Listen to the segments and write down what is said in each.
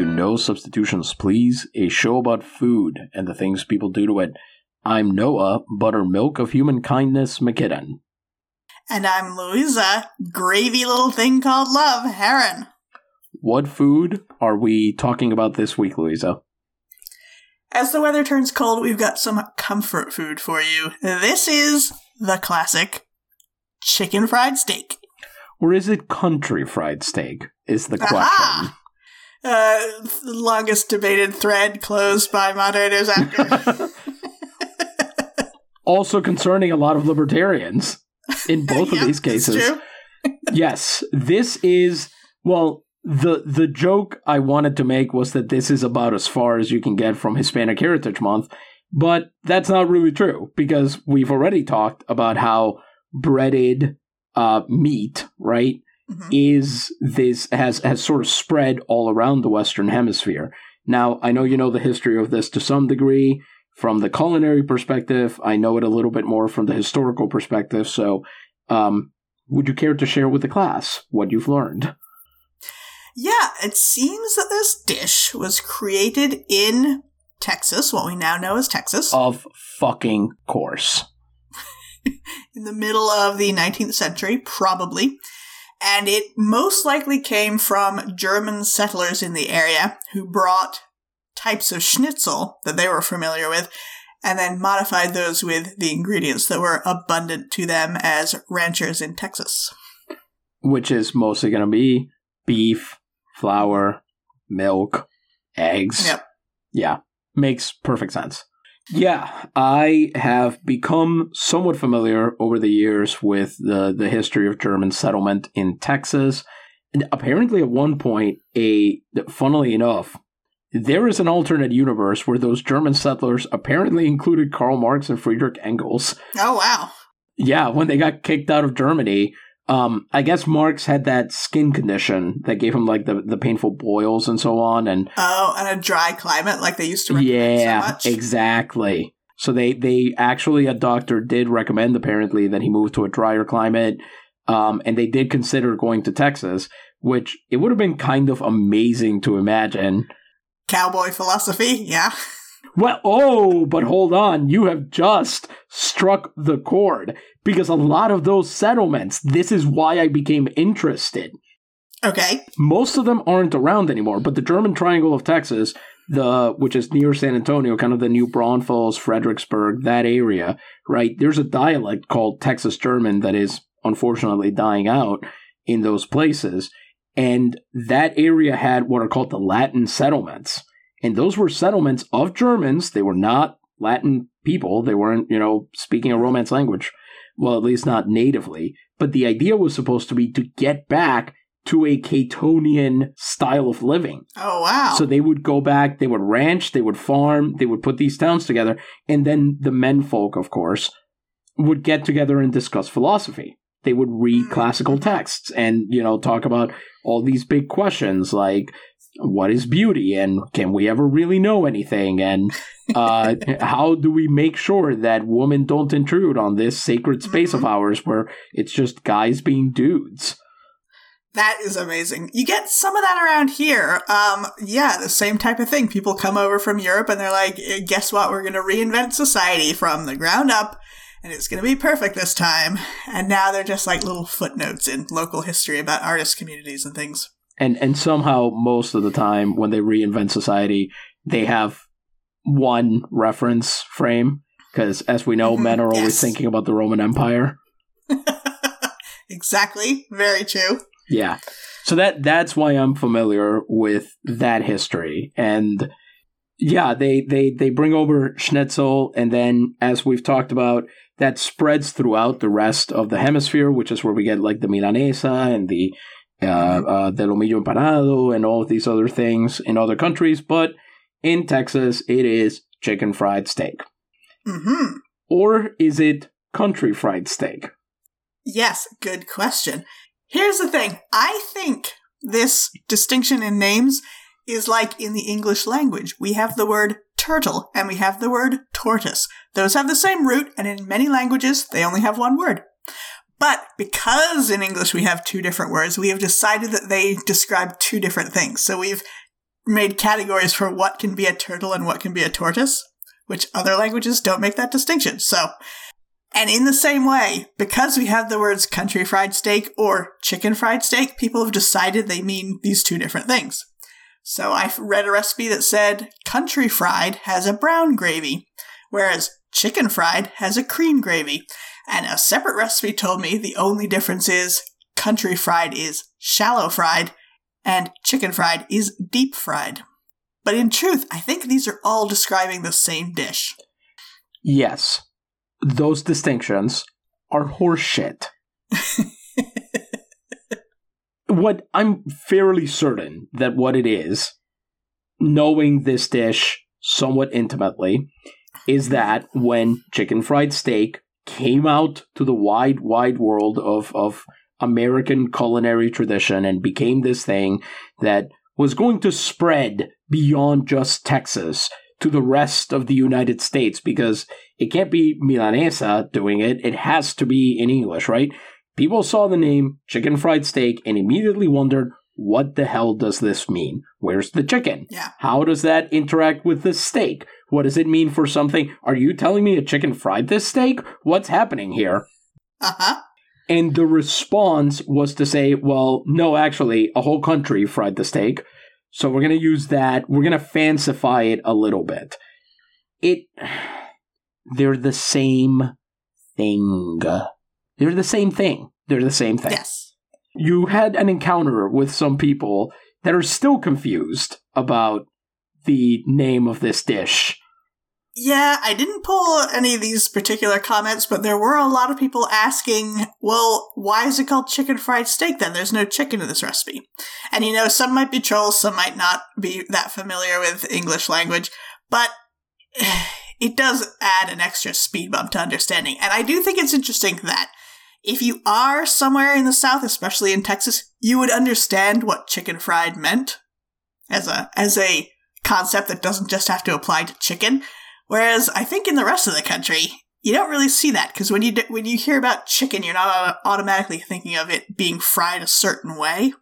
to No Substitutions Please, a show about food and the things people do to it. I'm Noah, buttermilk of human kindness, McKinnon. And I'm Louisa, gravy little thing called love, Heron. What food are we talking about this week, Louisa? As the weather turns cold, we've got some comfort food for you. This is the classic chicken fried steak. Or is it country fried steak? Is the question. Aha! Uh, longest debated thread closed by moderators after. Also concerning a lot of libertarians in both Yep, of these cases. yes, this is well the the joke I wanted to make was that this is about as far as you can get from Hispanic Heritage Month, but that's not really true because we've already talked about how breaded uh, meat, right, Mhm. is this has has sort of spread all around the Western Hemisphere. Now, I know you know the history of this to some degree from the culinary perspective. I know it a little bit more from the historical perspective. So, um, would you care to share with the class what you've learned? Yeah, it seems that this dish was created in Texas, what we now know as Texas, Of fucking course. in the middle of the 19th century, probably. And it most likely came from German settlers in the area who brought types of schnitzel that they were familiar with and then modified those with the ingredients that were abundant to them as ranchers in Texas. Which is mostly going to be beef, flour, milk, eggs. Yep. Yeah, makes perfect sense. Yeah, I have become somewhat familiar over the years with the, the history of German settlement in Texas. And apparently, at one point, a funnily enough, there is an alternate universe where those German settlers apparently included Karl Marx and Friedrich Engels. Oh, wow. Yeah, when they got kicked out of Germany, um, I guess Marx had that skin condition that gave him like the, the painful boils and so on, and Oh, and a dry climate like they used to recommend yeah, so much. exactly. So they they actually a doctor did recommend apparently that he move to a drier climate, um, and they did consider going to Texas, which it would have been kind of amazing to imagine. Cowboy philosophy, yeah. Well, oh, but hold on, you have just struck the chord because a lot of those settlements. This is why I became interested. Okay. most of them aren't around anymore, but the German Triangle of Texas, the which is near San Antonio, kind of the New Braunfels, Fredericksburg, that area, right? There's a dialect called Texas German that is unfortunately dying out in those places. And that area had what are called the Latin settlements. And those were settlements of Germans. They were not Latin people. They weren't, you know, speaking a Romance language. Well, at least not natively. But the idea was supposed to be to get back to a Catonian style of living. Oh, wow. So they would go back, they would ranch, they would farm, they would put these towns together, and then the menfolk, of course, would get together and discuss philosophy. They would read Mm. classical texts and, you know, talk about all these big questions like what is beauty and can we ever really know anything and uh, how do we make sure that women don't intrude on this sacred space of Mhm. ours where it's just guys being dudes. That is amazing. You get some of that around here. Um, yeah, the same type of thing. People come over from Europe and they're like, "Eh, guess what? We're going to reinvent society from the ground up and it's going to be perfect this time. And now they're just like little footnotes in local history about artist communities and things. And and somehow most of the time when they reinvent society they have one reference frame because as we know Mhm, men are always yes. thinking about the roman empire exactly. Very true. yeah so that that's why i'm familiar with that history and yeah they they they bring over schnitzel and then as we've talked about that spreads throughout the rest of the hemisphere which is where we get like the milanesa and the uh, uh, the lomillo empanado and all of these other things in other countries but in texas it is chicken fried steak hmm or is it country fried steak Yes, good question. Here's the thing. I think this distinction in names is like in the English language. We have the word turtle and we have the word tortoise. Those have the same root, and in many languages, they only have one word. But because in English we have two different words, we have decided that they describe two different things. So we've made categories for what can be a turtle and what can be a tortoise, which other languages don't make that distinction. So, and in the same way, because we have the words country fried steak or chicken fried steak, people have decided they mean these two different things. So I read a recipe that said country fried has a brown gravy, whereas chicken fried has a cream gravy. And a separate recipe told me the only difference is country fried is shallow fried and chicken fried is deep fried. But in truth, I think these are all describing the same dish. Yes. Those distinctions are horseshit. what I'm fairly certain that what it is, knowing this dish somewhat intimately, is that when chicken fried steak came out to the wide, wide world of, of American culinary tradition and became this thing that was going to spread beyond just Texas to the rest of the United States because it can't be Milanesa doing it. It has to be in English, right? People saw the name chicken fried steak and immediately wondered, what the hell does this mean? Where's the chicken? Yeah. How does that interact with the steak? What does it mean for something? Are you telling me a chicken fried this steak? What's happening here? Uh huh. And the response was to say, well, no, actually, a whole country fried the steak. So we're going to use that. We're going to fancify it a little bit. It, they're the same thing. They're the same thing. They're the same thing. Yes. You had an encounter with some people that are still confused about the name of this dish. Yeah, I didn't pull any of these particular comments, but there were a lot of people asking, well, why is it called chicken fried steak then? There's no chicken in this recipe. And you know, some might be trolls, some might not be that familiar with English language, but it does add an extra speed bump to understanding. And I do think it's interesting that if you are somewhere in the South, especially in Texas, you would understand what chicken fried meant as a, as a concept that doesn't just have to apply to chicken. Whereas I think in the rest of the country, you don't really see that because when you do, when you hear about chicken, you're not automatically thinking of it being fried a certain way.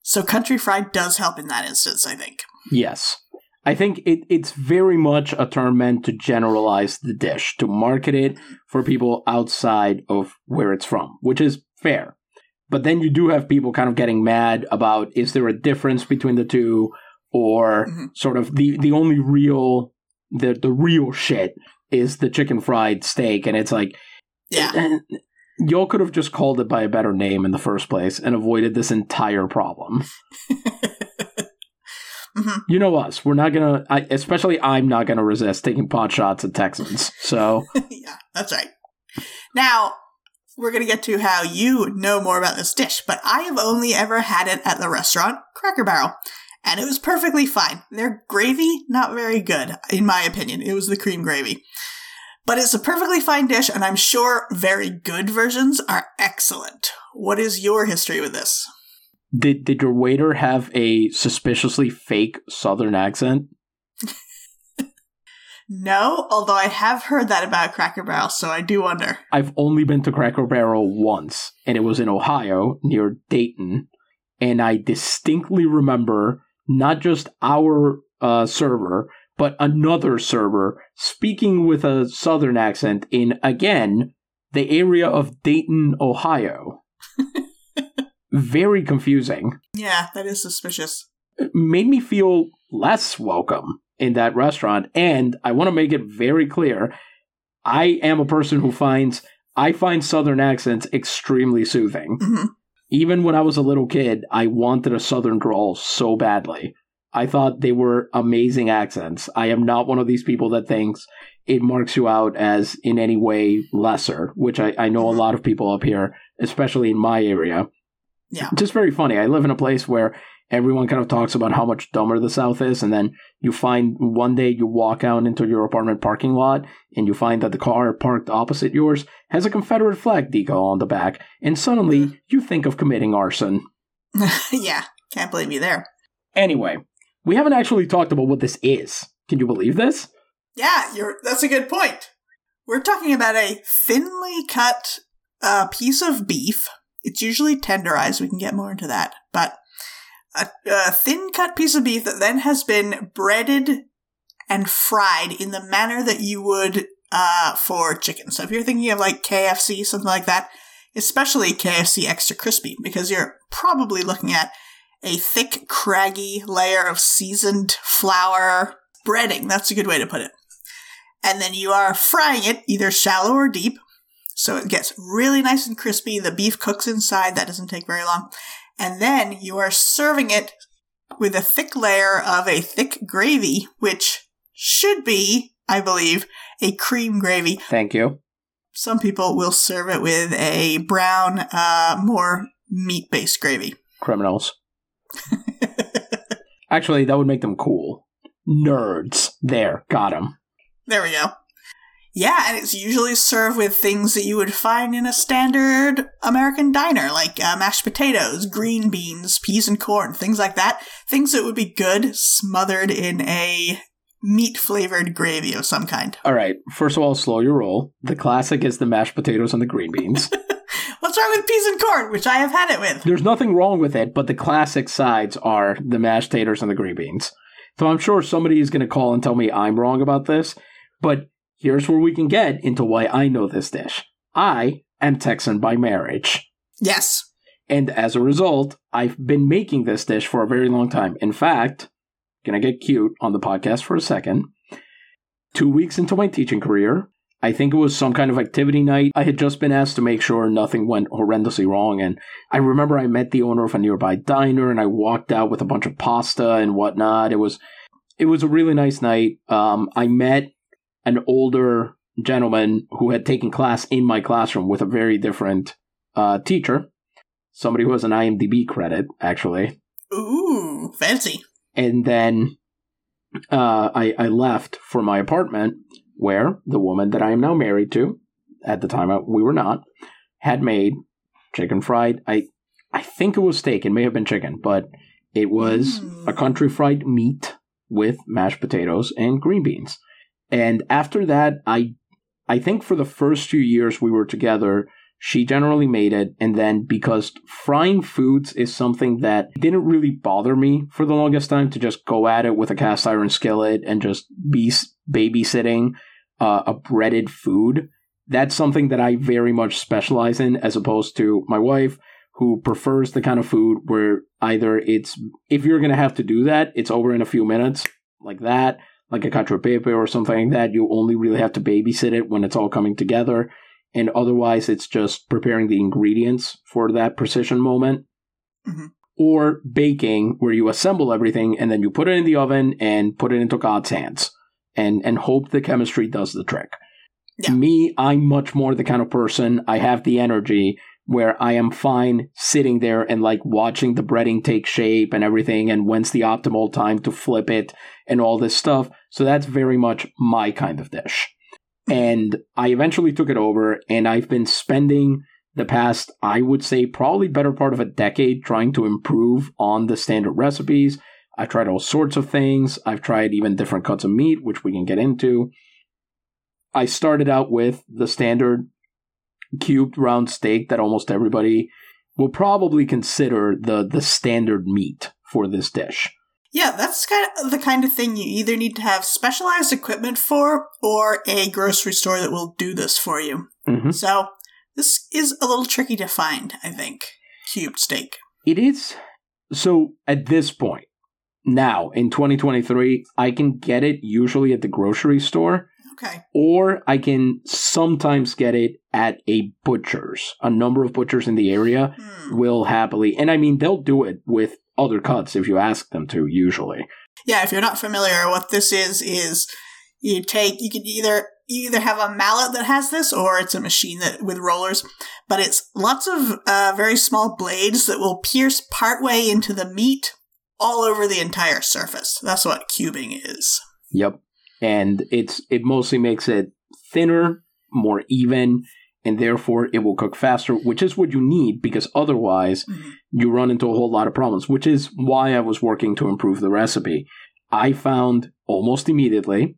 So country fried does help in that instance, I think. Yes. I think it, it's very much a term meant to generalize the dish, to market it for people outside of where it's from, which is fair. But then you do have people kind of getting mad about is there a difference between the two, or mm-hmm. sort of the, the only real the the real shit is the chicken fried steak, and it's like, yeah, y'all could have just called it by a better name in the first place and avoided this entire problem. mm-hmm. You know us; we're not gonna, I, especially I'm not gonna resist taking pot shots at Texans. So yeah, that's right. Now we're going to get to how you know more about this dish, but I have only ever had it at the restaurant Cracker Barrel and it was perfectly fine. Their gravy, not very good, in my opinion. It was the cream gravy. But it's a perfectly fine dish, and I'm sure very good versions are excellent. What is your history with this? Did did your waiter have a suspiciously fake southern accent? no, although I have heard that about Cracker Barrel, so I do wonder. I've only been to Cracker Barrel once, and it was in Ohio near Dayton, and I distinctly remember not just our uh, server, but another server speaking with a southern accent in, again, the area of Dayton, Ohio. Very confusing. Yeah, that is suspicious. It made me feel less welcome in that restaurant. And I want to make it very clear I am a person who finds, I find southern accents extremely soothing. Mm-hmm. Even when I was a little kid, I wanted a southern drawl so badly. I thought they were amazing accents. I am not one of these people that thinks it marks you out as in any way lesser, which I, I know a lot of people up here, especially in my area. Yeah. Just very funny. I live in a place where everyone kind of talks about how much dumber the South is, and then you find one day you walk out into your apartment parking lot and you find that the car parked opposite yours has a Confederate flag decal on the back, and suddenly mm. you think of committing arson. yeah, can't blame you there. Anyway, we haven't actually talked about what this is. Can you believe this? Yeah, you're, that's a good point. We're talking about a thinly cut uh, piece of beef. It's usually tenderized. We can get more into that. But a, a thin cut piece of beef that then has been breaded and fried in the manner that you would uh, for chicken. So if you're thinking of like KFC, something like that, especially KFC extra crispy, because you're probably looking at a thick, craggy layer of seasoned flour breading. That's a good way to put it. And then you are frying it either shallow or deep. So it gets really nice and crispy. The beef cooks inside. That doesn't take very long. And then you are serving it with a thick layer of a thick gravy, which should be, I believe, a cream gravy. Thank you. Some people will serve it with a brown, uh, more meat based gravy. Criminals. Actually, that would make them cool. Nerds. There, got them. There we go. Yeah, and it's usually served with things that you would find in a standard American diner, like uh, mashed potatoes, green beans, peas and corn, things like that. Things that would be good smothered in a meat flavored gravy of some kind. All right, first of all, slow your roll. The classic is the mashed potatoes and the green beans. What's wrong with peas and corn, which I have had it with? There's nothing wrong with it, but the classic sides are the mashed taters and the green beans. So I'm sure somebody is going to call and tell me I'm wrong about this, but here's where we can get into why I know this dish. I am Texan by marriage. Yes. And as a result, I've been making this dish for a very long time. In fact, can I get cute on the podcast for a second. Two weeks into my teaching career, I think it was some kind of activity night. I had just been asked to make sure nothing went horrendously wrong. And I remember I met the owner of a nearby diner and I walked out with a bunch of pasta and whatnot. It was, it was a really nice night. Um, I met an older gentleman who had taken class in my classroom with a very different uh, teacher. Somebody who has an IMDb credit, actually. Ooh, fancy. And then uh, I, I left for my apartment where the woman that I am now married to, at the time we were not, had made chicken fried. I I think it was steak. It may have been chicken, but it was Mm. a country fried meat with mashed potatoes and green beans. And after that, I I think for the first few years we were together, she generally made it. And then because frying foods is something that didn't really bother me for the longest time to just go at it with a cast iron skillet and just be babysitting uh, a breaded food. That's something that I very much specialize in as opposed to my wife who prefers the kind of food where either it's, if you're going to have to do that, it's over in a few minutes like that, like a cacio e pepe or something like that. You only really have to babysit it when it's all coming together and otherwise it's just preparing the ingredients for that precision moment. Mhm. Or baking, where you assemble everything and then you put it in the oven and put it into God's hands and, and hope the chemistry does the trick. Yeah. Me, I'm much more the kind of person, I have the energy where I am fine sitting there and like watching the breading take shape and everything and when's the optimal time to flip it and all this stuff. So that's very much my kind of dish. And I eventually took it over, and I've been spending the past, I would say, probably better part of a decade trying to improve on the standard recipes. I've tried all sorts of things. I've tried even different cuts of meat, which we can get into. I started out with the standard cubed round steak that almost everybody will probably consider the, the standard meat for this dish. Yeah, that's kind of the kind of thing you either need to have specialized equipment for or a grocery store that will do this for you. Mhm. So, this is a little tricky to find, I think. Cubed steak. It is. So at this point, now in 2023, I can get it usually at the grocery store, Okay. or I can sometimes get it at a butcher's. A number of butchers in the area Hmm. will happily, and I mean, they'll do it with other cuts if you ask them to, usually. Yeah, if you're not familiar, what this is is you take you can either you either have a mallet that has this or it's a machine that with rollers, but it's lots of uh, very small blades that will pierce partway into the meat all over the entire surface. That's what cubing is. Yep. And it's it mostly makes it thinner, more even, and therefore it will cook faster, which is what you need because otherwise Mhm. you run into a whole lot of problems, which is why I was working to improve the recipe. I found almost immediately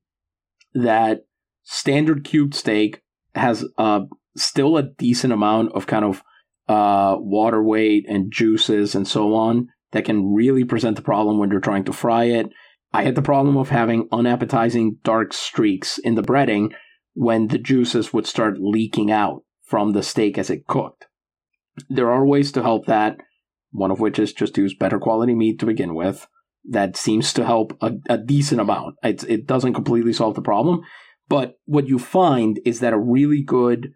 that standard cubed steak has uh, still a decent amount of kind of uh, water weight and juices and so on that can really present the problem when you're trying to fry it. I had the problem of having unappetizing dark streaks in the breading when the juices would start leaking out from the steak as it cooked. There are ways to help that, one of which is just use better quality meat to begin with. That seems to help a, a decent amount. It's, it doesn't completely solve the problem, but what you find is that a really good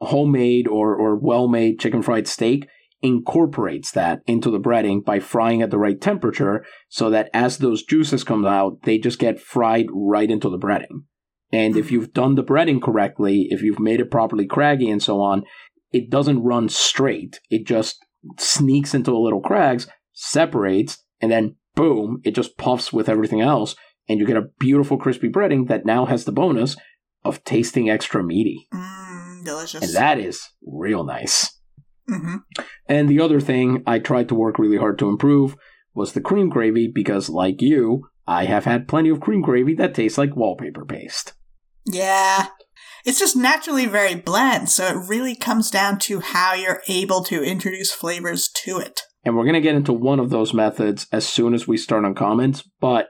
homemade or, or well made chicken fried steak incorporates that into the breading by frying at the right temperature so that as those juices come out, they just get fried right into the breading. And if you've done the breading correctly, if you've made it properly craggy and so on, it doesn't run straight. It just sneaks into the little crags, separates, and then boom, it just puffs with everything else. And you get a beautiful crispy breading that now has the bonus of tasting extra meaty. Mm, delicious. And that is real nice. hmm And the other thing I tried to work really hard to improve was the cream gravy because, like you, I have had plenty of cream gravy that tastes like wallpaper paste. Yeah. It's just naturally very bland, so it really comes down to how you're able to introduce flavors to it. And we're going to get into one of those methods as soon as we start on comments. But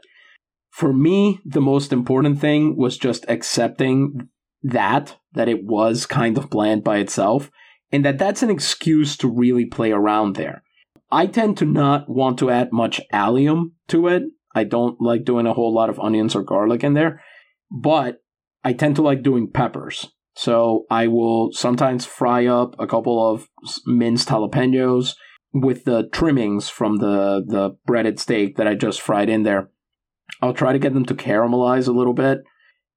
for me, the most important thing was just accepting that, that it was kind of bland by itself, and that that's an excuse to really play around there. I tend to not want to add much allium to it. I don't like doing a whole lot of onions or garlic in there, but I tend to like doing peppers. So I will sometimes fry up a couple of minced jalapenos with the trimmings from the, the breaded steak that I just fried in there. I'll try to get them to caramelize a little bit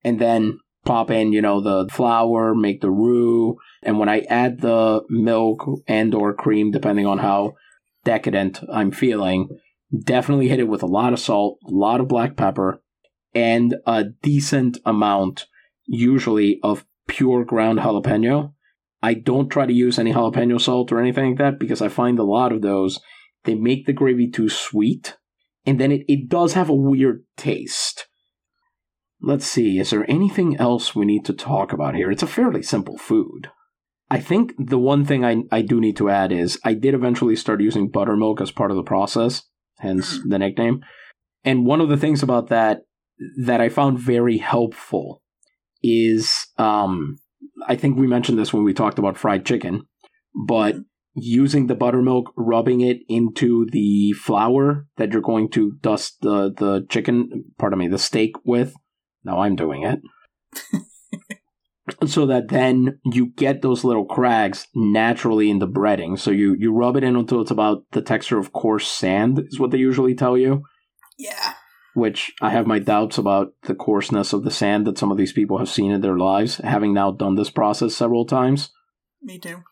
and then pop in, you know, the flour, make the roux, and when I add the milk and or cream depending on how decadent I'm feeling, definitely hit it with a lot of salt, a lot of black pepper, and a decent amount usually of pure ground jalapeno. I don't try to use any jalapeno salt or anything like that because I find a lot of those they make the gravy too sweet and then it, it does have a weird taste. Let's see, is there anything else we need to talk about here? It's a fairly simple food. I think the one thing I, I do need to add is I did eventually start using buttermilk as part of the process, hence hmm. the nickname. And one of the things about that that I found very helpful is um, I think we mentioned this when we talked about fried chicken, but using the buttermilk, rubbing it into the flour that you're going to dust the, the chicken, pardon me, the steak with. Now I'm doing it. so that then you get those little crags naturally in the breading. So you, you rub it in until it's about the texture of coarse sand, is what they usually tell you Yeah. Which I have my doubts about the coarseness of the sand that some of these people have seen in their lives, having now done this process several times. Me too.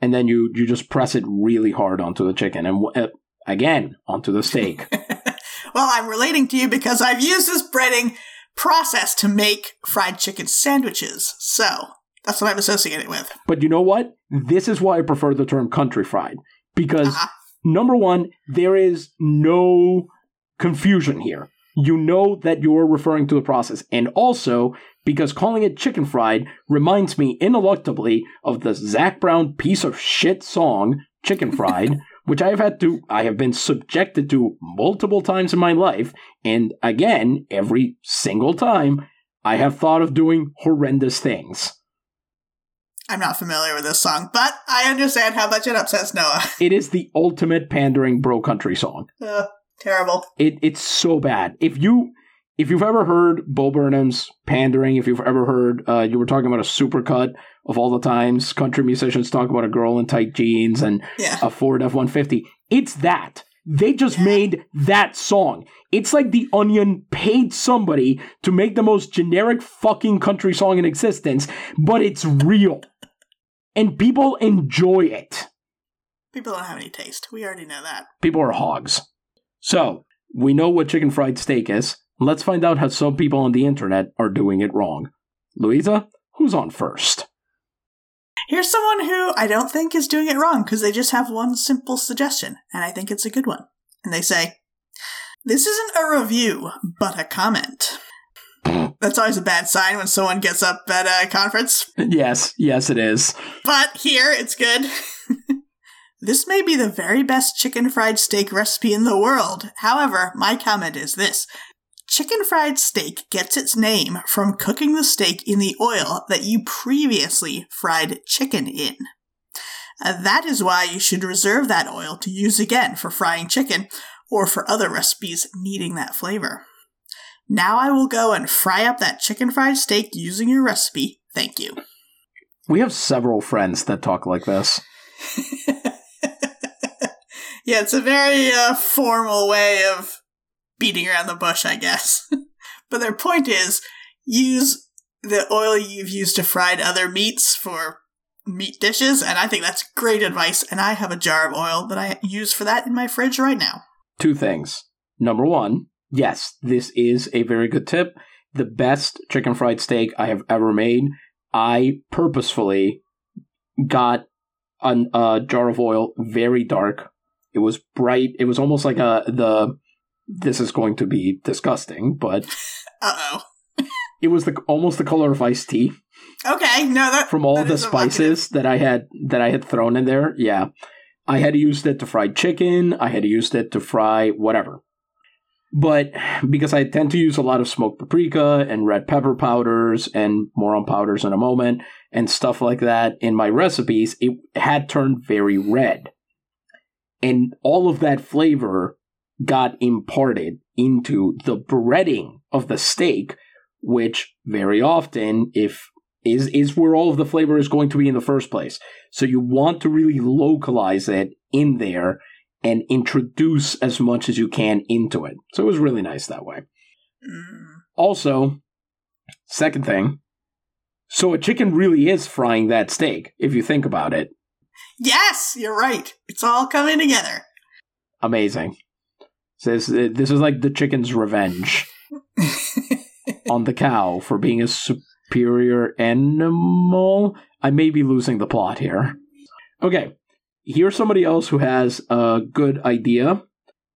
And then you you just press it really hard onto the chicken and uh, again onto the steak. well, I'm relating to you because I've used this breading process to make fried chicken sandwiches. So that's what I'm associating it with. but you know what? This is why I prefer the term country fried because Uh-huh. number one, there is no confusion here. You know that you're referring to the process. And also, because calling it chicken fried reminds me ineluctably of the Zac Brown piece of shit song, Chicken Fried, which I have had to, I have been subjected to multiple times in my life. And again, every single time, I have thought of doing horrendous things. I'm not familiar with this song, but I understand how much it upsets Noah. It is the ultimate pandering bro country song. Uh, terrible. It it's so bad. If you if you've ever heard Bo Burnham's pandering, if you've ever heard uh, you were talking about a supercut of all the times country musicians talk about a girl in tight jeans and Yeah. a Ford F one fifty, it's that. They just Yeah. made that song. It's like the Onion paid somebody to make the most generic fucking country song in existence, but it's real. And people enjoy it. People don't have any taste. We already know that. people are hogs. So, we know what chicken fried steak is. Let's find out how some people on the internet are doing it wrong. Louisa, who's on first? Here's someone who I don't think is doing it wrong because they just have one simple suggestion, and I think it's a good one. And they say, This isn't a review, but a comment. That's always a bad sign when someone gets up at a conference, yes, yes, it is. but here it's good. This may be the very best chicken fried steak recipe in the world. However, my comment is this. Chicken fried steak gets its name from cooking the steak in the oil that you previously fried chicken in. Uh, that is why you should reserve that oil to use again for frying chicken or for other recipes needing that flavor. Now I will go and fry up that chicken fried steak using your recipe. Thank you. We have several friends that talk like this. yeah, it's a very uh, formal way of beating around the bush, I guess. but their point is use the oil you've used to fry other meats for meat dishes, and I think that's great advice. And I have a jar of oil that I use for that in my fridge right now. Two things. Number one, yes, this is a very good tip. The best chicken fried steak I have ever made. I purposefully got a, a jar of oil very dark. It was bright. It was almost like a the. This is going to be disgusting, but uh oh. it was the almost the color of iced tea. Okay, no, that from all that the spices that I had that I had thrown in there. Yeah, I had used it to fry chicken. I had used it to fry whatever. But because I tend to use a lot of smoked paprika and red pepper powders and more on powders in a moment and stuff like that in my recipes, it had turned very red. And all of that flavor got imparted into the breading of the steak, which very often, if is is where all of the flavor is going to be in the first place. So you want to really localize it in there and introduce as much as you can into it. So it was really nice that way. Mm. Also, second thing, so a chicken really is frying that steak, if you think about it. Yes, you're right. It's all coming together. Amazing. This, this is like the chicken's revenge on the cow for being a superior animal. I may be losing the plot here. Okay, here's somebody else who has a good idea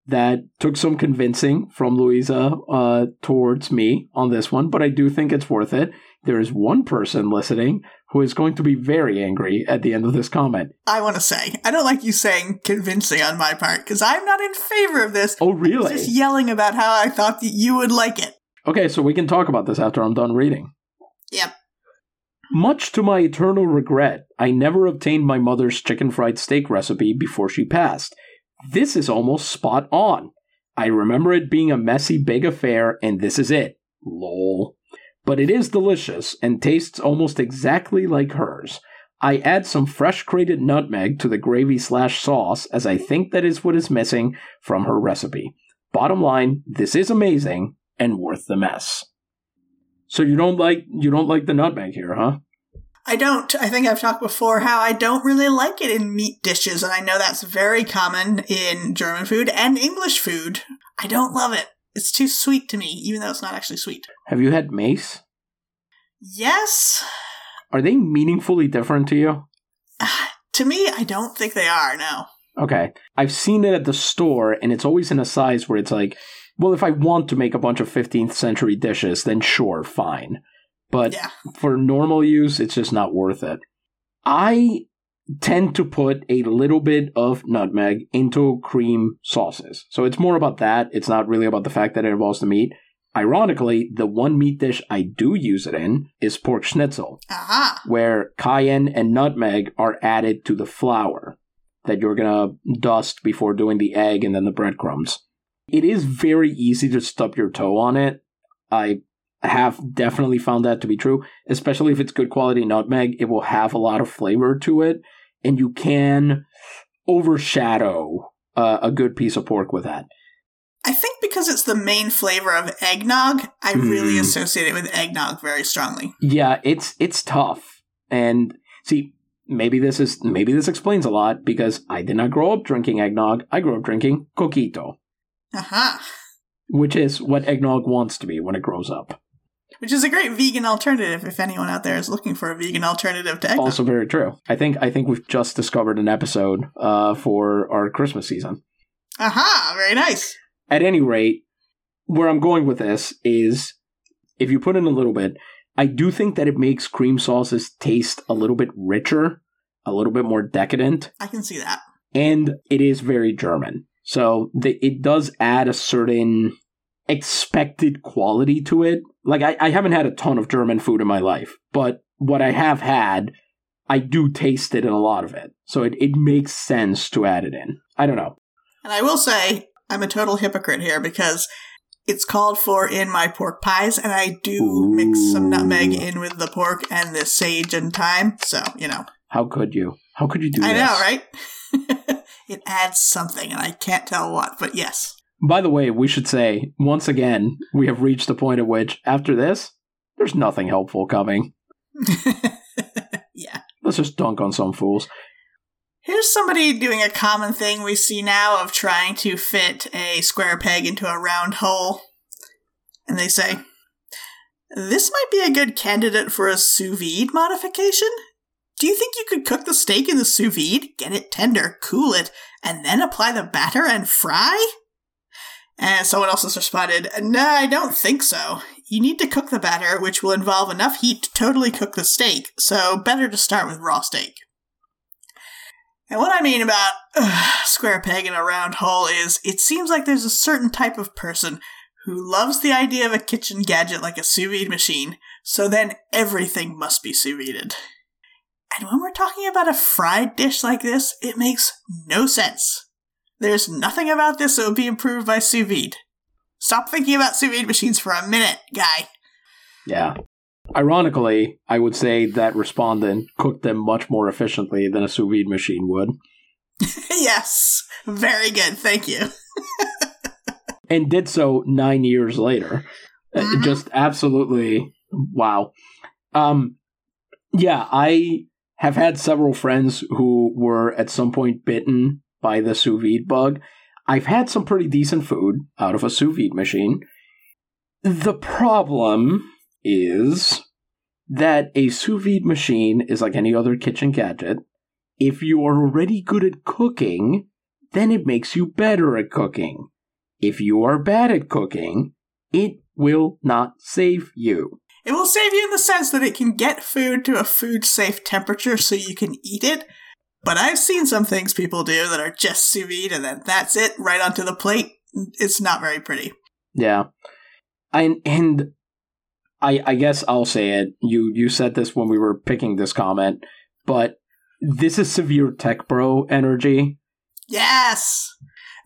that took some convincing from Louisa uh, towards me on this one, but I do think it's worth it. There is one person listening who is going to be very angry at the end of this comment. I want to say, I don't like you saying convincing on my part because I'm not in favor of this. Oh, really? just yelling about how I thought that you would like it. Okay, so we can talk about this after I'm done reading. Yep. Much to my eternal regret, I never obtained my mother's chicken fried steak recipe before she passed. This is almost spot on. I remember it being a messy big affair, and this is it. Lol. But it is delicious and tastes almost exactly like hers. I add some fresh grated nutmeg to the gravy slash sauce as I think that is what is missing from her recipe. Bottom line, this is amazing and worth the mess. So you don't like you don't like the nutmeg here, huh? I don't. I think I've talked before how I don't really like it in meat dishes, and I know that's very common in German food and English food. I don't love it. It's too sweet to me, even though it's not actually sweet. Have you had mace? Yes. Are they meaningfully different to you? Ah, to me, I don't think they are, no. Okay. I've seen it at the store, and it's always in a size where it's like, well, if I want to make a bunch of 15th century dishes, then sure, fine. But yeah. for normal use, it's just not worth it. I tend to put a little bit of nutmeg into cream sauces. So it's more about that. It's not really about the fact that it involves the meat. Ironically, the one meat dish I do use it in is pork schnitzel, uh-huh. where cayenne and nutmeg are added to the flour that you're going to dust before doing the egg and then the breadcrumbs. It is very easy to stub your toe on it. I have definitely found that to be true, especially if it's good quality nutmeg. It will have a lot of flavor to it, and you can overshadow uh, a good piece of pork with that. I think because it's the main flavor of eggnog, I mm. really associate it with eggnog very strongly. Yeah, it's it's tough. And see, maybe this is maybe this explains a lot because I did not grow up drinking eggnog. I grew up drinking coquito. Uh-huh. Which is what eggnog wants to be when it grows up. Which is a great vegan alternative if anyone out there is looking for a vegan alternative to eggnog. Also very true. I think I think we've just discovered an episode uh, for our Christmas season. Aha, very nice. At any rate, where I'm going with this is if you put in a little bit, I do think that it makes cream sauces taste a little bit richer, a little bit more decadent. I can see that. and it is very German. So the, it does add a certain expected quality to it. Like I, I haven't had a ton of German food in my life, but what I have had, I do taste it in a lot of it. So it, it makes sense to add it in. I don't know. And I will say, I'm a total hypocrite here because it's called for in my pork pies, and I do Ooh. mix some nutmeg in with the pork and the sage and thyme. So, you know. How could you? How could you do that? I this? know, right? it adds something, and I can't tell what, but yes. By the way, we should say, once again, we have reached the point at which, after this, there's nothing helpful coming. yeah. Let's just dunk on some fools. Here's somebody doing a common thing we see now of trying to fit a square peg into a round hole. And they say, This might be a good candidate for a sous vide modification. Do you think you could cook the steak in the sous vide, get it tender, cool it, and then apply the batter and fry? And someone else has responded, No, I don't think so. You need to cook the batter, which will involve enough heat to totally cook the steak, so better to start with raw steak. And what I mean about square peg in a round hole is it seems like there's a certain type of person who loves the idea of a kitchen gadget like a sous vide machine, so then everything must be sous vide. And when we're talking about a fried dish like this, it makes no sense. There's nothing about this that would be improved by sous vide. Stop thinking about sous vide machines for a minute, guy. Yeah. Ironically, I would say that respondent cooked them much more efficiently than a sous vide machine would. yes. Very good. Thank you. and did so nine years later. Uh, mm-hmm. Just absolutely wow. Um, yeah, I have had several friends who were at some point bitten by the sous vide bug. I've had some pretty decent food out of a sous vide machine. The problem is that a sous vide machine is like any other kitchen gadget. If you are already good at cooking, then it makes you better at cooking. If you are bad at cooking, it will not save you. It will save you in the sense that it can get food to a food safe temperature so you can eat it. But I've seen some things people do that are just sous vide and then that's it, right onto the plate. It's not very pretty. Yeah. I, and I, I guess I'll say it. You you said this when we were picking this comment, but this is severe tech bro energy. Yes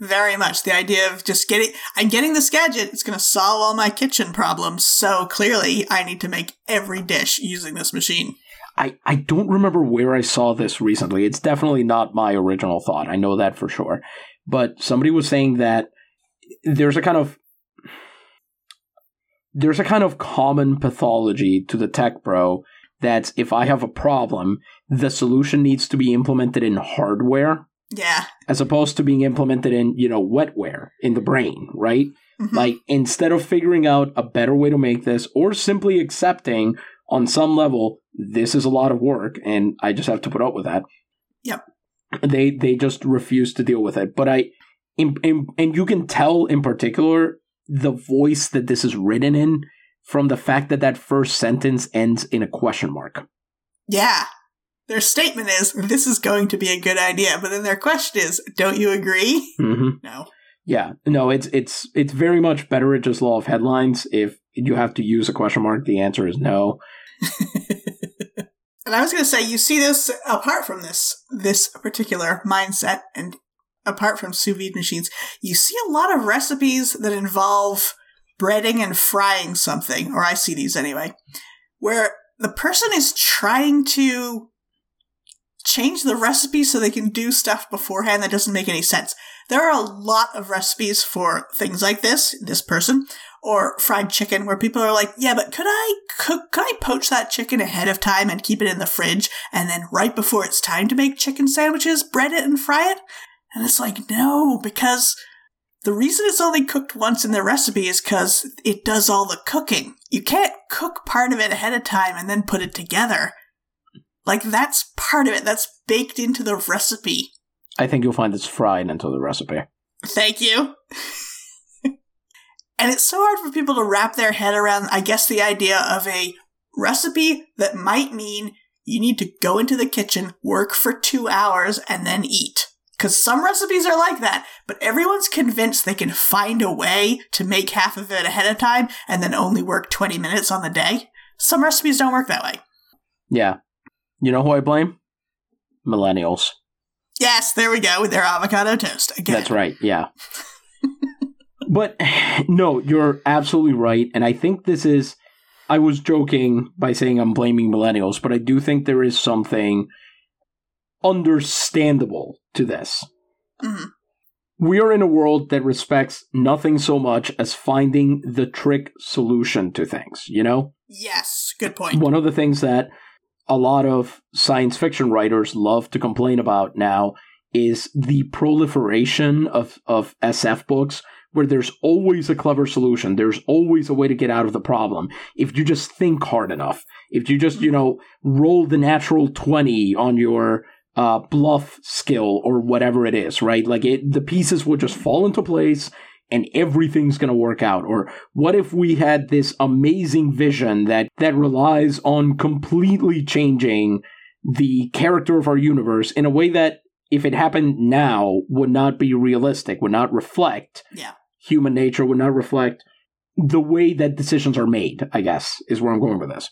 very much. The idea of just getting, I'm getting this gadget, it's going to solve all my kitchen problems. So clearly, I need to make every dish using this machine. I, I don't remember where I saw this recently. It's definitely not my original thought. I know that for sure. But somebody was saying that there's a kind of there's a kind of common pathology to the tech bro that if I have a problem, the solution needs to be implemented in hardware yeah. As opposed to being implemented in, you know, wetware in the brain, right? Mm-hmm. Like instead of figuring out a better way to make this or simply accepting on some level this is a lot of work and I just have to put up with that. Yep. They they just refuse to deal with it. But I in, in, and you can tell in particular the voice that this is written in from the fact that that first sentence ends in a question mark. Yeah their statement is this is going to be a good idea, but then their question is, don't you agree? Mm-hmm. No. Yeah, no, it's it's it's very much Betteridge's law of headlines. If you have to use a question mark, the answer is no. And I was going to say, you see this apart from this this particular mindset, and apart from sous vide machines, you see a lot of recipes that involve breading and frying something, or I see these anyway, where the person is trying to change the recipe so they can do stuff beforehand that doesn't make any sense. There are a lot of recipes for things like this, this person, or fried chicken where people are like, yeah, but could I cook, could I poach that chicken ahead of time and keep it in the fridge and then right before it's time to make chicken sandwiches, bread it and fry it? And it's like, no, because the reason it's only cooked once in the recipe is because it does all the cooking. You can't cook part of it ahead of time and then put it together. Like that's part of it. That's baked into the recipe. I think you'll find it's fried into the recipe. Thank you. And it's so hard for people to wrap their head around, I guess, the idea of a recipe that might mean you need to go into the kitchen, work for two hours, and then eat. Because some recipes are like that, but everyone's convinced they can find a way to make half of it ahead of time and then only work 20 minutes on the day. Some recipes don't work that way. Yeah. You know who I blame? Millennials. Yes, there we go with their avocado toast again. That's right. Yeah. but no, you're absolutely right. And I think this is, I was joking by saying I'm blaming millennials, but I do think there is something understandable to this. Mhm. We are in a world that respects nothing so much as finding the trick solution to things, you know? Yes, good point. One of the things that a lot of science fiction writers love to complain about now is the proliferation of, of SF books where there's always a clever solution. There's always a way to get out of the problem. If you just think hard enough, if you just, you know, roll the natural 20 on your uh, bluff skill or whatever it is, right? Like it, the pieces will just fall into place and everything's going to work out or what if we had this amazing vision that that relies on completely changing the character of our universe in a way that if it happened now would not be realistic would not reflect Yeah. human nature would not reflect the way that decisions are made i guess is where i'm going with this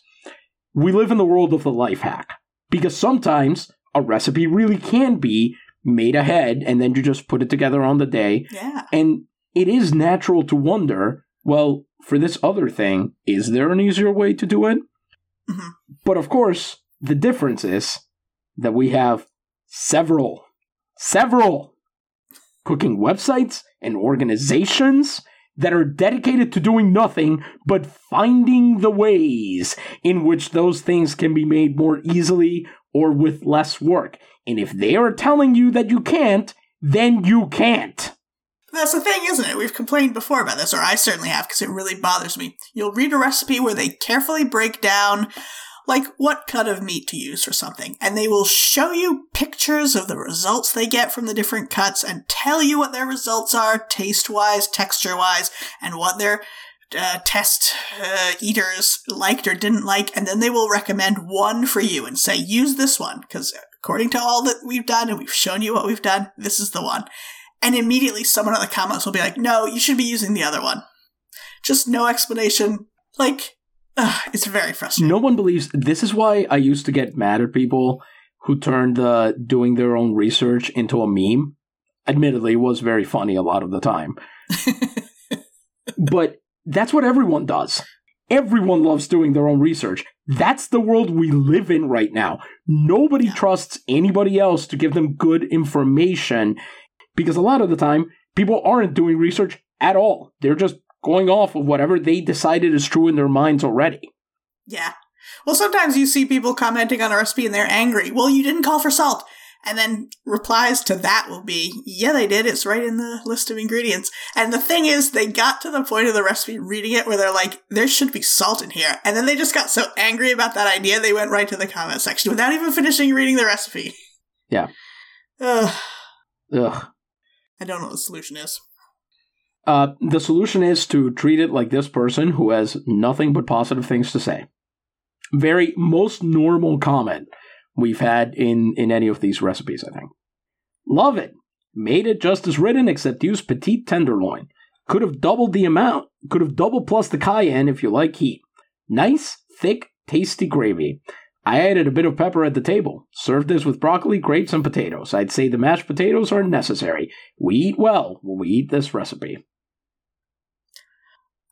we live in the world of the life hack because sometimes a recipe really can be made ahead and then you just put it together on the day Yeah. and it is natural to wonder well, for this other thing, is there an easier way to do it? Mhm. But of course, the difference is that we have several, several cooking websites and organizations that are dedicated to doing nothing but finding the ways in which those things can be made more easily or with less work. And if they are telling you that you can't, then you can't. That's the thing, isn't it? We've complained before about this, or I certainly have, because it really bothers me. You'll read a recipe where they carefully break down, like, what cut of meat to use for something, and they will show you pictures of the results they get from the different cuts and tell you what their results are, taste wise, texture wise, and what their uh, test uh, eaters liked or didn't like, and then they will recommend one for you and say, use this one, because according to all that we've done and we've shown you what we've done, this is the one. And immediately someone in the comments will be like, no, you should be using the other one. Just no explanation. Like, ugh, it's very frustrating. No one believes this is why I used to get mad at people who turned uh, doing their own research into a meme. Admittedly, it was very funny a lot of the time. but that's what everyone does. Everyone loves doing their own research. That's the world we live in right now. Nobody trusts anybody else to give them good information because a lot of the time, people aren't doing research at all. They're just going off of whatever they decided is true in their minds already. Yeah. Well, sometimes you see people commenting on a recipe and they're angry. Well, you didn't call for salt. And then replies to that will be, yeah, they did. It's right in the list of ingredients. And the thing is, they got to the point of the recipe reading it where they're like, there should be salt in here. And then they just got so angry about that idea, they went right to the comment section without even finishing reading the recipe. Yeah. Ugh. Ugh. I don't know what the solution is. Uh, the solution is to treat it like this person who has nothing but positive things to say. Very most normal comment we've had in in any of these recipes, I think. Love it. Made it just as written, except use petite tenderloin. Could have doubled the amount. Could have double plus the cayenne if you like heat. Nice, thick, tasty gravy. I added a bit of pepper at the table. Served this with broccoli, grapes, and potatoes. I'd say the mashed potatoes are necessary. We eat well when we eat this recipe.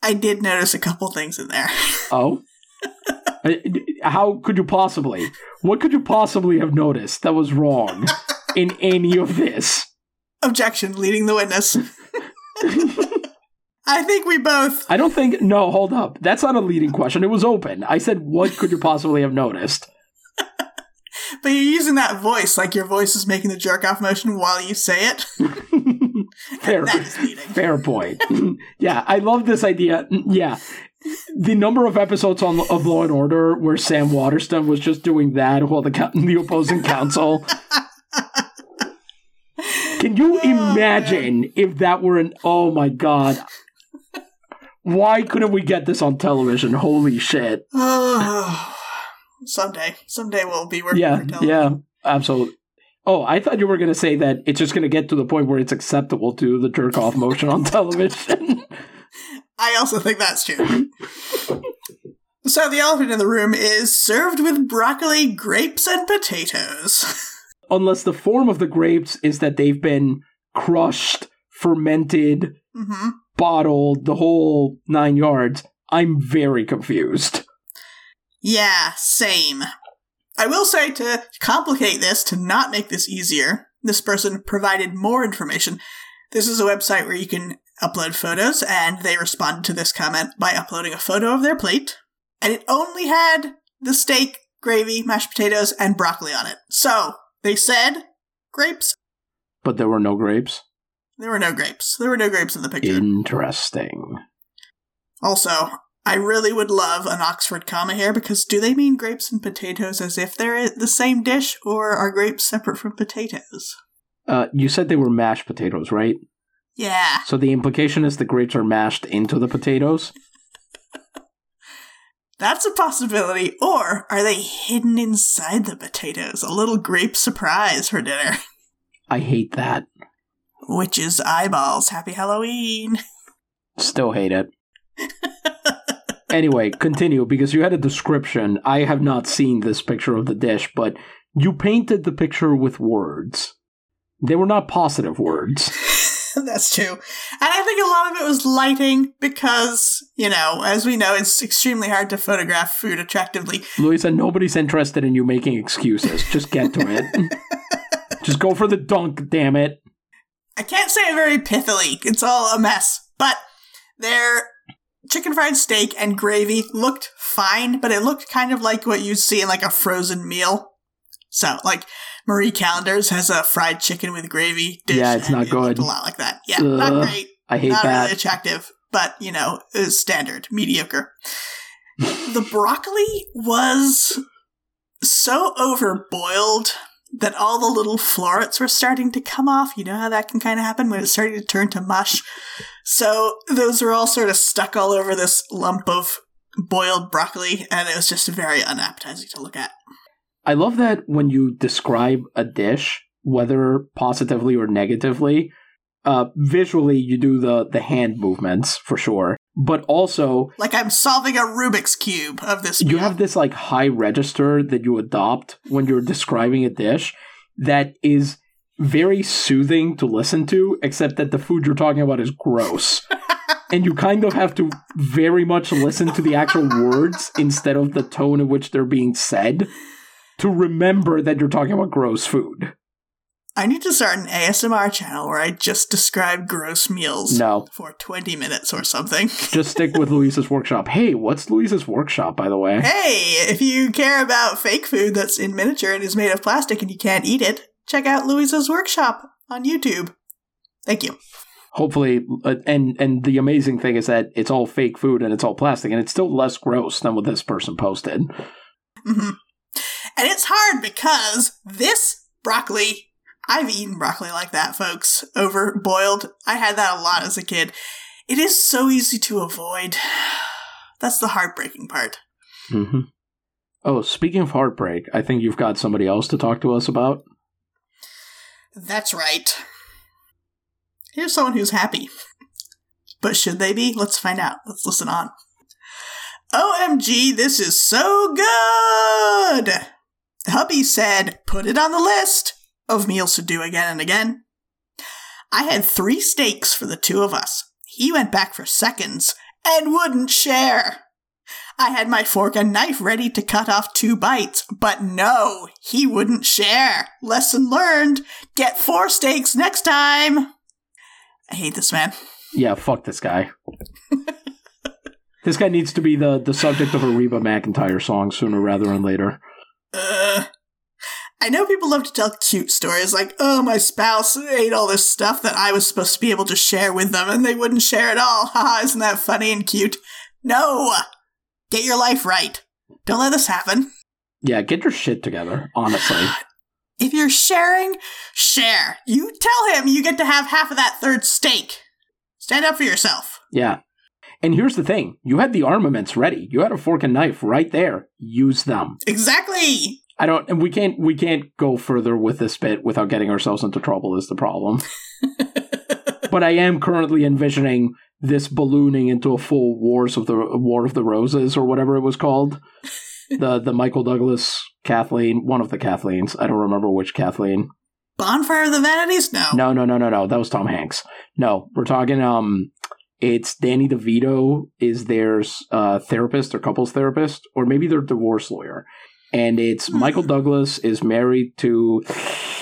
I did notice a couple things in there. Oh? Uh, How could you possibly? What could you possibly have noticed that was wrong in any of this? Objection, leading the witness. I think we both. I don't think. No, hold up. That's not a leading question. It was open. I said, what could you possibly have noticed? But you're using that voice, like your voice is making the jerk off motion while you say it. Fair, That is leading. fair point. yeah, I love this idea. Mm, yeah, the number of episodes on of Law and Order where Sam Waterston was just doing that while the the opposing counsel. Can you oh, imagine if that were an? Oh my god! Why couldn't we get this on television? Holy shit! Oh, someday, someday we'll be working Yeah, for television. yeah, absolutely. Oh, I thought you were going to say that it's just going to get to the point where it's acceptable to the jerk off motion on television. I also think that's true. so the elephant in the room is served with broccoli, grapes, and potatoes. Unless the form of the grapes is that they've been crushed, fermented, hmm bottled, the whole nine yards. I'm very confused. Yeah, same. I will say to complicate this, to not make this easier, this person provided more information. This is a website where you can upload photos, and they responded to this comment by uploading a photo of their plate, and it only had the steak, gravy, mashed potatoes, and broccoli on it. So, they said grapes. But there were no grapes. There were no grapes. There were no grapes in the picture. Interesting. Also, I really would love an Oxford comma here because do they mean grapes and potatoes as if they're the same dish, or are grapes separate from potatoes? Uh, you said they were mashed potatoes, right? Yeah. So the implication is the grapes are mashed into the potatoes. That's a possibility. Or are they hidden inside the potatoes? A little grape surprise for dinner. I hate that. Witches' eyeballs. Happy Halloween. Still hate it. Anyway, continue because you had a description. I have not seen this picture of the dish, but you painted the picture with words. They were not positive words. That's true. And I think a lot of it was lighting because, you know, as we know, it's extremely hard to photograph food attractively. Louisa, nobody's interested in you making excuses. Just get to it. Just go for the dunk, damn it. I can't say it very pithily. It's all a mess. But their chicken fried steak and gravy looked fine, but it looked kind of like what you'd see in like a frozen meal. So, like Marie Callender's has a fried chicken with gravy dish. Yeah, it's and not it good. A lot like that. Yeah, not great. I hate not that. really attractive, but you know, standard, mediocre. the broccoli was so overboiled that all the little florets were starting to come off. You know how that can kind of happen when it's starting to turn to mush. So those were all sort of stuck all over this lump of boiled broccoli, and it was just very unappetizing to look at. I love that when you describe a dish, whether positively or negatively, uh, visually you do the, the hand movements for sure, but also Like I'm solving a Rubik's cube of this. you meal. have this like high register that you adopt when you're describing a dish that is very soothing to listen to, except that the food you're talking about is gross. and you kind of have to very much listen to the actual words instead of the tone in which they're being said to remember that you're talking about gross food. I need to start an ASMR channel where I just describe gross meals No, for 20 minutes or something. just stick with Louisa's workshop. Hey, what's Louisa's workshop, by the way? Hey, if you care about fake food that's in miniature and is made of plastic and you can't eat it, check out Louisa's workshop on YouTube. Thank you. Hopefully, uh, and and the amazing thing is that it's all fake food and it's all plastic, and it's still less gross than what this person posted. hmm And it's hard because this broccoli, I've eaten broccoli like that, folks, over boiled. I had that a lot as a kid. It is so easy to avoid. That's the heartbreaking part. Mm-hmm. Oh, speaking of heartbreak, I think you've got somebody else to talk to us about. That's right. Here's someone who's happy. But should they be? Let's find out. Let's listen on. OMG, this is so good! Hubby said, put it on the list of meals to do again and again. I had three steaks for the two of us. He went back for seconds and wouldn't share. I had my fork and knife ready to cut off two bites, but no, he wouldn't share. Lesson learned. Get four steaks next time. I hate this man. Yeah, fuck this guy. this guy needs to be the, the subject of a Reba McEntire song sooner rather than later. Uh, I know people love to tell cute stories like, oh, my spouse ate all this stuff that I was supposed to be able to share with them and they wouldn't share at all. Haha, isn't that funny and cute? No! Get your life right. Don't let this happen. Yeah, get your shit together, honestly. If you're sharing, share. You tell him you get to have half of that third steak. Stand up for yourself. Yeah. And here's the thing you had the armaments ready. You had a fork and knife right there. Use them. Exactly! I don't, and we can't, we can't go further with this bit without getting ourselves into trouble. Is the problem? but I am currently envisioning this ballooning into a full Wars of the War of the Roses or whatever it was called. the the Michael Douglas Kathleen, one of the Kathleens. I don't remember which Kathleen. Bonfire of the Vanities? No. No, no, no, no, no. That was Tom Hanks. No, we're talking. Um, it's Danny DeVito is their uh, therapist or couples therapist, or maybe their divorce lawyer, and it's Hmm. Michael Douglas is married to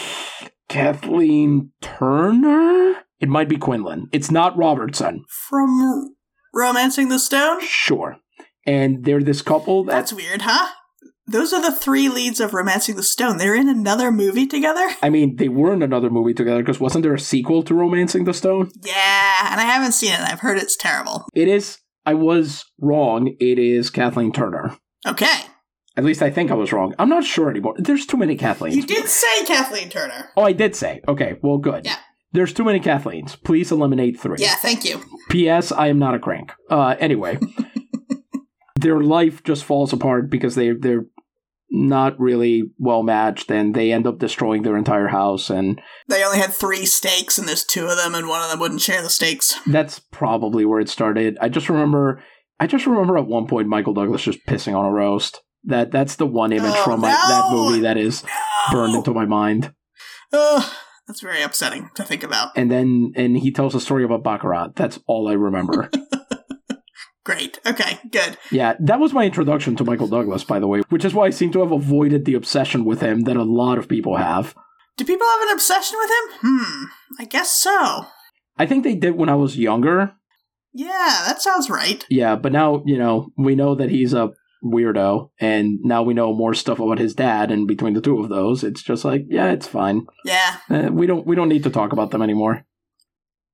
Kathleen Turner. It might be Quinlan. It's not Robertson. From Romancing the Stone? Sure. And they're this couple That's that's. weird, huh? Those are the three leads of Romancing the Stone. They're in another movie together? I mean, they were in another movie together because wasn't there a sequel to Romancing the Stone? Yeah, and I haven't seen it. I've heard it's terrible. It is. I was wrong. It is Kathleen Turner. Okay. At least I think I was wrong. I'm not sure anymore. There's too many Kathleen. You did say Kathleen Turner. Oh, I did say. Okay, well, good. Yeah. There's too many Kathleens. Please eliminate three. Yeah, thank you. P.S. I am not a crank. Uh, anyway, their life just falls apart because they they're not really well matched, and they end up destroying their entire house. And They only had three steaks and there's two of them, and one of them wouldn't share the steaks that's probably where it started. I just remember. I just remember at one point Michael Douglas just pissing on a roast. That that's the one image Oh, from my, that movie that is burned into my mind. Ugh, that's very upsetting to think about. And then and he tells a story about Baccarat. That's all I remember. Great. Okay, good. Yeah, that was my introduction to Michael Douglas, by the way, which is why I seem to have avoided the obsession with him that a lot of people have. Do people have an obsession with him? Hmm, I guess so. I think they did when I was younger. Yeah, that sounds right. Yeah, but now, you know, we know that he's a weirdo, and now we know more stuff about his dad, and between the two of those, it's just like, yeah, it's fine. Yeah, Uh, we don't we don't need to talk about them anymore.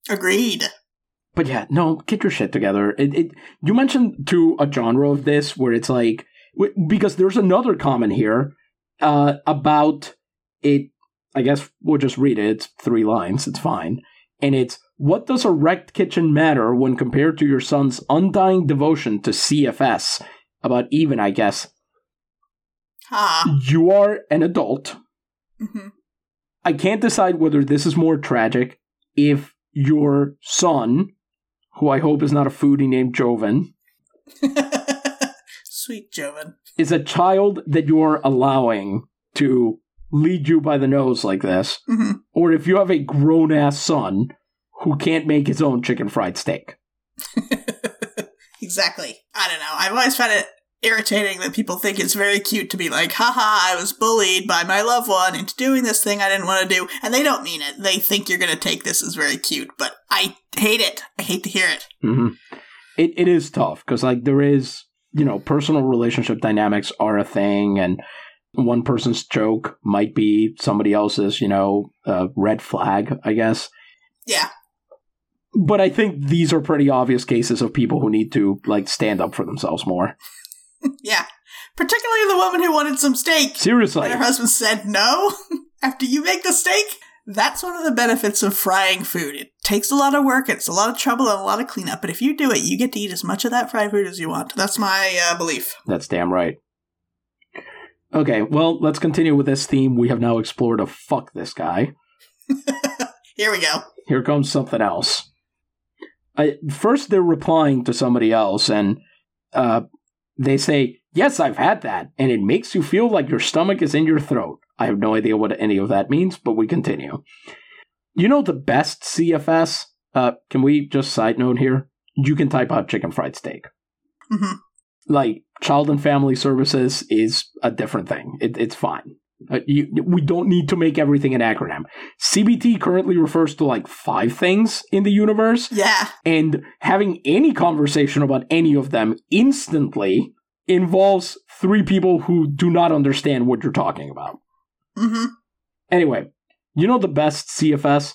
agreed. But yeah, no, get your shit together. It, it you mentioned to a genre of this where it's like w- because there's another comment here uh, about it. I guess we'll just read it. It's three lines. It's fine, and it's what does a wrecked kitchen matter when compared to your son's undying devotion to CFS? About even, I guess. Ha. You are an adult. hmm I can't decide whether this is more tragic if your son, who I hope is not a foodie named Joven, Sweet Joven. is a child that you're allowing to lead you by the nose like this, hmm or if you have a grown ass son who can't make his own chicken fried steak. exactly. I don't know. I've always found it irritating that people think it's very cute to be like, haha, I was bullied by my loved one into doing this thing I didn't want to do. And they don't mean it. They think you're going to take this as very cute, but I hate it. I hate to hear it. hmm It it is tough because like there is you know personal relationship dynamics are a thing and. One person's joke might be somebody else's, you know, uh, red flag, I guess. Yeah. But I think these are pretty obvious cases of people who need to like stand up for themselves more. Yeah. Particularly the woman who wanted some steak. Seriously. And her husband said no after you make the steak. That's one of the benefits of frying food. It takes a lot of work, it's a lot of trouble, and a lot of cleanup. But if you do it, you get to eat as much of that fried food as you want. That's my uh, belief. That's damn right. Okay, well, let's continue with this theme. We have now explored a fuck this guy. Here we go. Here comes something else. I, first, they're replying to somebody else, and uh, they say, Yes, I've had that, and it makes you feel like your stomach is in your throat. I have no idea what any of that means, but we continue. You know the best CFS? Uh, can we just side note here? You can type out chicken fried steak. hmm like child and family services is a different thing. It, it's fine. Uh, you, we don't need to make everything an acronym. CBT currently refers to like five things in the universe, Yeah. and having any conversation about any of them instantly involves three people who do not understand what you're talking about. hmm Anyway, you know the best CFS?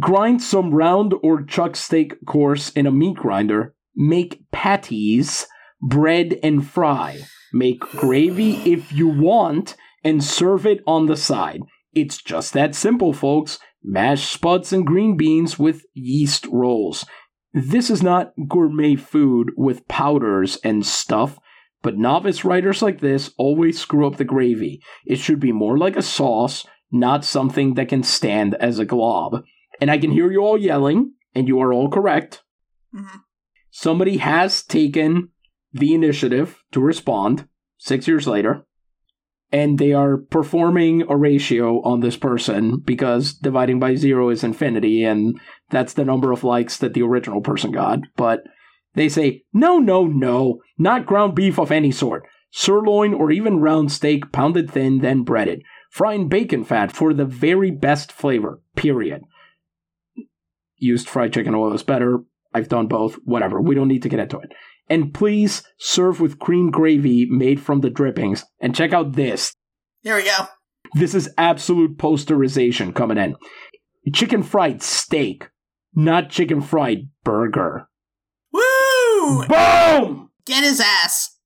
Grind some round or chuck steak course in a meat grinder. Make patties, bread, and fry. Make gravy if you want, and serve it on the side. It's just that simple, folks. Mashed spuds and green beans with yeast rolls. This is not gourmet food with powders and stuff. But novice writers like this always screw up the gravy. It should be more like a sauce, not something that can stand as a glob. And I can hear you all yelling, and you are all correct. Mhm. Somebody has taken the initiative to respond six years later, and they are performing a ratio on this person because dividing by zero is infinity, and that's the number of likes that the original person got. But they say, no, no, no, not ground beef of any sort. Sirloin or even round steak pounded thin, then breaded. Fry in bacon fat for the very best flavor, period. Used fried chicken oil is better. I've done both. Whatever. We don't need to get into it. And please serve with cream gravy made from the drippings. And check out this. Here we go. This is absolute posterization coming in. Chicken fried steak, not chicken fried burger. Woo! Boom! Get his ass.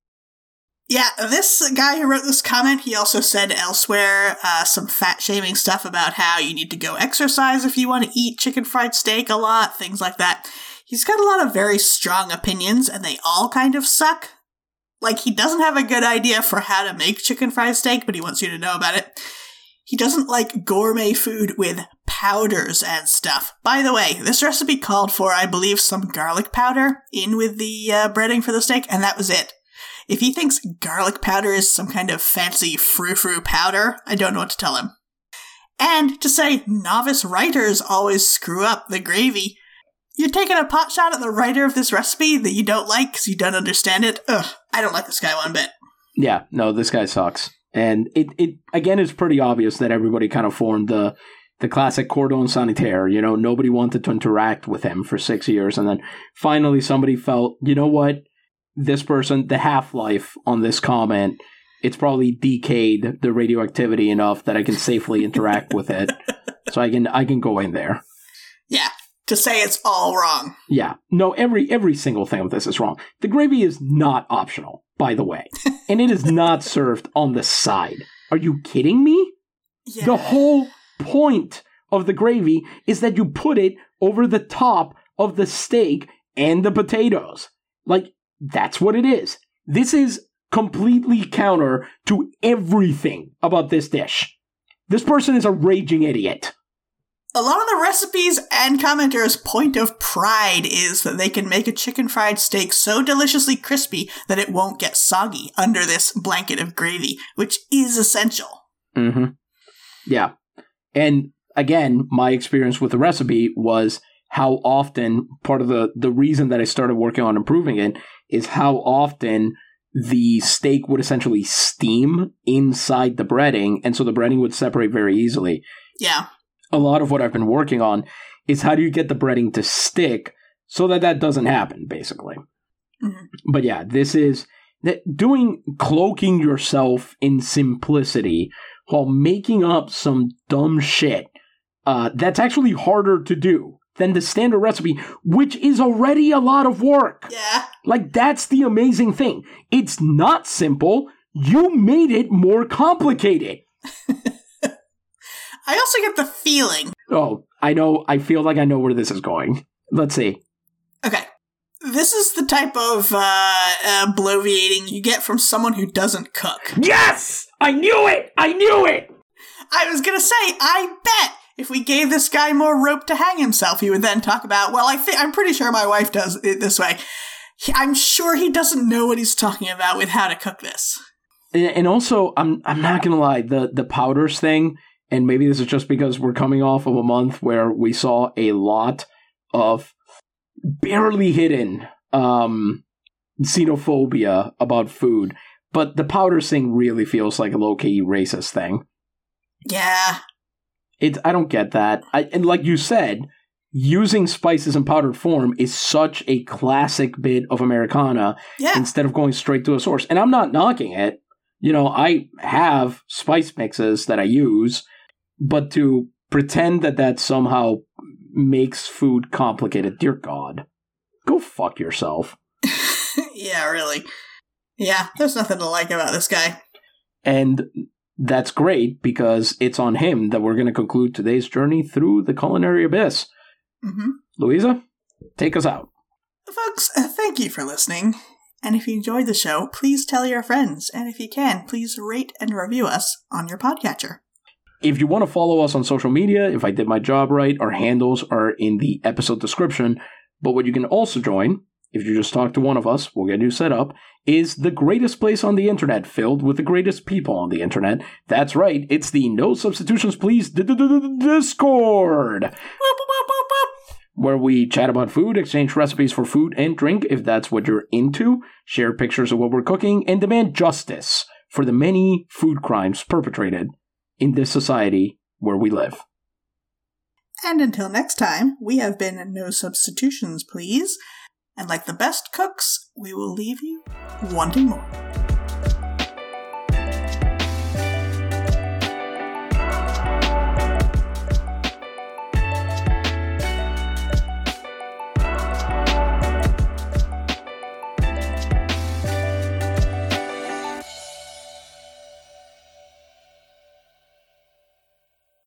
Yeah, this guy who wrote this comment, he also said elsewhere uh, some fat shaming stuff about how you need to go exercise if you want to eat chicken fried steak a lot, things like that. He's got a lot of very strong opinions, and they all kind of suck. Like, he doesn't have a good idea for how to make chicken fried steak, but he wants you to know about it. He doesn't like gourmet food with powders and stuff. By the way, this recipe called for, I believe, some garlic powder in with the uh, breading for the steak, and that was it. If he thinks garlic powder is some kind of fancy frou-frou powder, I don't know what to tell him. And to say novice writers always screw up the gravy, you're taking a pot shot at the writer of this recipe that you don't like because you don't understand it. Ugh, I don't like this guy one bit. Yeah, no, this guy sucks. And it, it again is pretty obvious that everybody kind of formed the the classic cordon sanitaire. You know, nobody wanted to interact with him for six years, and then finally somebody felt, you know what, this person, the half life on this comment, it's probably decayed the radioactivity enough that I can safely interact with it, so I can I can go in there. Yeah, to say it's all wrong. Yeah. No, every every single thing of this is wrong. The gravy is not optional, by the way. and it is not served on the side. Are you kidding me? Yeah. The whole point of the gravy is that you put it over the top of the steak and the potatoes. Like that's what it is. This is completely counter to everything about this dish. This person is a raging idiot. A lot of the recipes and commenters' point of pride is that they can make a chicken fried steak so deliciously crispy that it won't get soggy under this blanket of gravy, which is essential. Mm-hmm. Yeah. And again, my experience with the recipe was how often part of the the reason that I started working on improving it is how often the steak would essentially steam inside the breading, and so the breading would separate very easily. Yeah. A lot of what I've been working on is how do you get the breading to stick so that that doesn't happen, basically. Mhm. But yeah, this is that doing cloaking yourself in simplicity while making up some dumb shit. Uh, that's actually harder to do than the standard recipe, which is already a lot of work. Yeah. Like, that's the amazing thing. It's not simple. You made it more complicated. I also get the feeling. Oh, I know. I feel like I know where this is going. Let's see. Okay. This is the type of uh, uh, bloviating you get from someone who doesn't cook. Yes! I knew it! I knew it! I was gonna say, I bet if we gave this guy more rope to hang himself, he would then talk about, well, I think, I'm pretty sure my wife does it this way. He- I'm sure he doesn't know what he's talking about with how to cook this. And and also, I'm I'm not gonna lie, the the powders thing, and maybe this is just because we're coming off of a month where we saw a lot of barely hidden um xenophobia about food. But the powder thing really feels like a low key racist thing. Yeah. It I don't get that. I, and like you said, using spices in powdered form is such a classic bit of Americana Yeah. instead of going straight to a source. And I'm not knocking it. You know, I have spice mixes that I use, but to pretend that that somehow makes food complicated, dear God, go fuck yourself. yeah, really. Yeah, there's nothing to like about this guy. And that's great because it's on him that we're going to conclude today's journey through the culinary abyss. hmm Louisa, take us out. Folks, uh, thank you for listening. And if you enjoyed the show, please tell your friends. And if you can, please rate and review us on your podcatcher. If you want to follow us on social media, if I did my job right, our handles are in the episode description. But what you can also join, if you just talk to one of us, we'll get you set up, is the greatest place on the internet filled with the greatest people on the internet. That's right, it's the No Substitutions Please Discord where we chat about food, exchange recipes for food and drink if that's what you're into, share pictures of what we're cooking, and demand justice for the many food crimes perpetrated in this society where we live. And until next time, we have been No Substitutions, please. And like the best cooks, we will leave you wanting more.